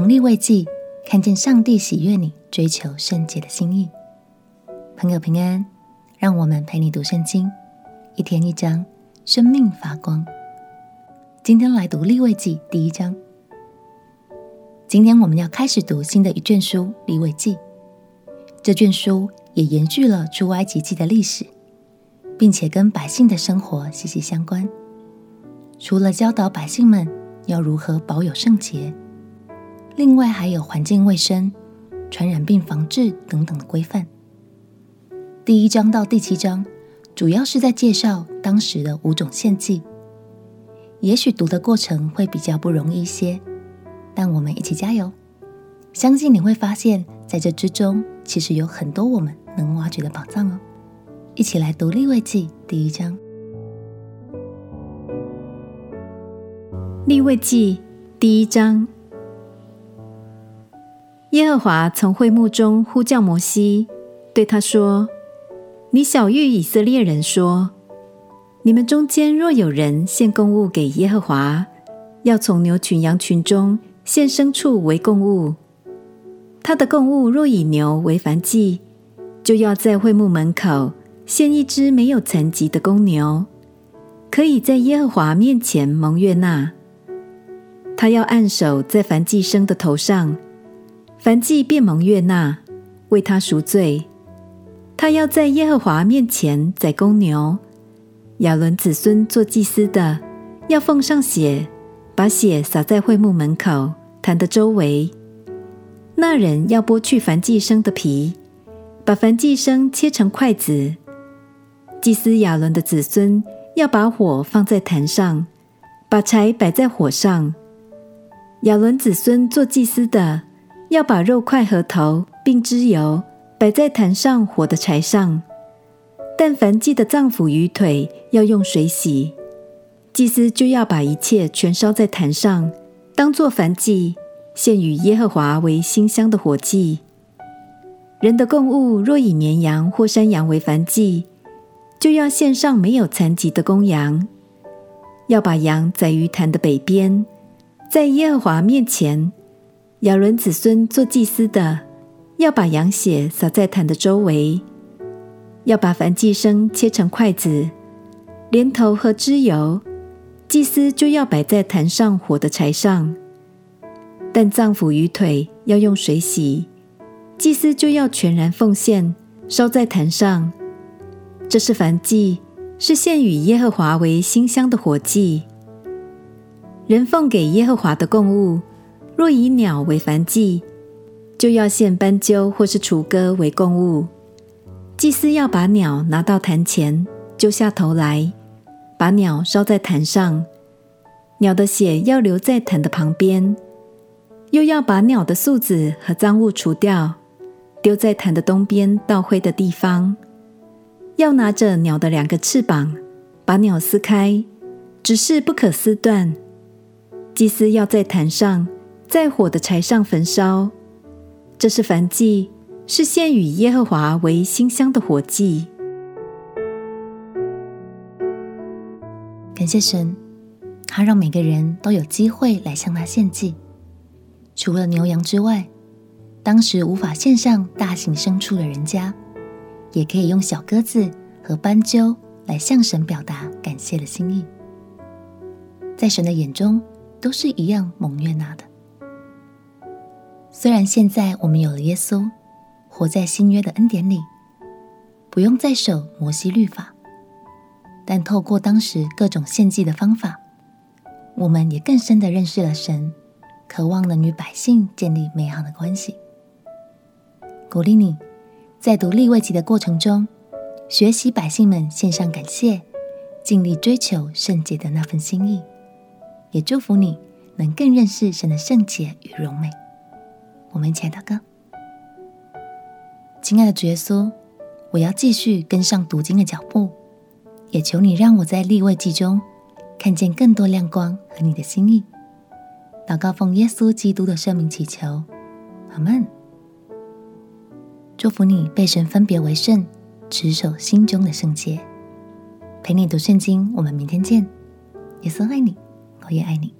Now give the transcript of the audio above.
从利未记看见上帝喜悦你追求圣洁的心意。朋友平安，让我们陪你读圣经，一天一章，生命发光。今天来读利未记第一章。今天我们要开始读新的一卷书利未记，这卷书也延续了出埃及记的历史，并且跟百姓的生活息息相关。除了教导百姓们要如何保有圣洁，另外还有环境卫生、传染病防治等等的规范。第一章到第七章主要是在介绍当时的五种献祭。也许读的过程会比较不容易一些，但我们一起加油，相信你会发现在这之中其实有很多我们能挖掘的宝藏哦。一起来读立位记第一章。立位记第一章。耶和华从会幕中呼叫摩西，对他说：“你晓諭以色列人说，你们中间若有人献供物给耶和华，要从牛群羊群中献牲畜为供物。他的供物若以牛为燔祭，就要在会幕门口献一只没有残疾的公牛，可以在耶和华面前蒙悦纳。他要按手在燔祭牲的头上。”凡祭便蒙悦纳，为他赎罪。他要在耶和华面前宰公牛。亚伦子孙做祭司的，要奉上血，把血洒在会幕门口坛的周围。那人要剥去凡祭生的皮，把凡祭生切成筷子。祭司亚伦的子孙要把火放在坛上，把柴摆在火上。亚伦子孙做祭司的。要把肉块和头并脂油摆在坛上火的柴上，但凡祭的脏腑与腿要用水洗。祭司就要把一切全烧在坛上，当作燔祭，献与耶和华为馨香的火祭。人的供物若以绵羊或山羊为燔祭，就要献上没有残疾的公羊，要把羊宰于坛的北边，在耶和华面前。亚伦子孙做祭司的，要把羊血洒在坛的周围，要把燔祭牲切成块子，连头和脂油，祭司就要摆在坛上火的柴上。但脏腑与腿要用水洗，祭司就要全然奉献，烧在坛上。这是燔祭，是献与耶和华为馨香的火祭。人奉给耶和华的供物。若以鸟为燔祭，就要献斑鸠或是雏鸽为供物。祭司要把鸟拿到坛前，揪下头来，把鸟烧在坛上。鸟的血要留在坛的旁边，又要把鸟的素子和脏物除掉，丢在坛的东边倒灰的地方。要拿着鸟的两个翅膀，把鸟撕开，只是不可撕断。祭司要在坛上。在火的柴上焚烧，这是燔祭，是献与耶和华为馨香的火祭。感谢神，他让每个人都有机会来向他献祭。除了牛羊之外，当时无法献上大型牲畜的人家，也可以用小鸽子和斑鸠来向神表达感谢的心意。在神的眼中，都是一样蒙悦纳的。虽然现在我们有了耶稣，活在新约的恩典里，不用再守摩西律法，但透过当时各种献祭的方法，我们也更深地认识了神，渴望能与百姓建立美好的关系。鼓励你在读利未记的过程中，学习百姓们献上感谢、尽力追求圣洁的那份心意，也祝福你能更认识神的圣洁与荣美。我们一起来祷告，亲爱的主耶稣，我要继续跟上读经的脚步，也求你让我在立位记中看见更多亮光和你的心意。祷告奉耶稣基督的圣名祈求，阿门。祝福你被神分别为圣，持守心中的圣洁。陪你读圣经，我们明天见。耶稣爱你，我也爱你。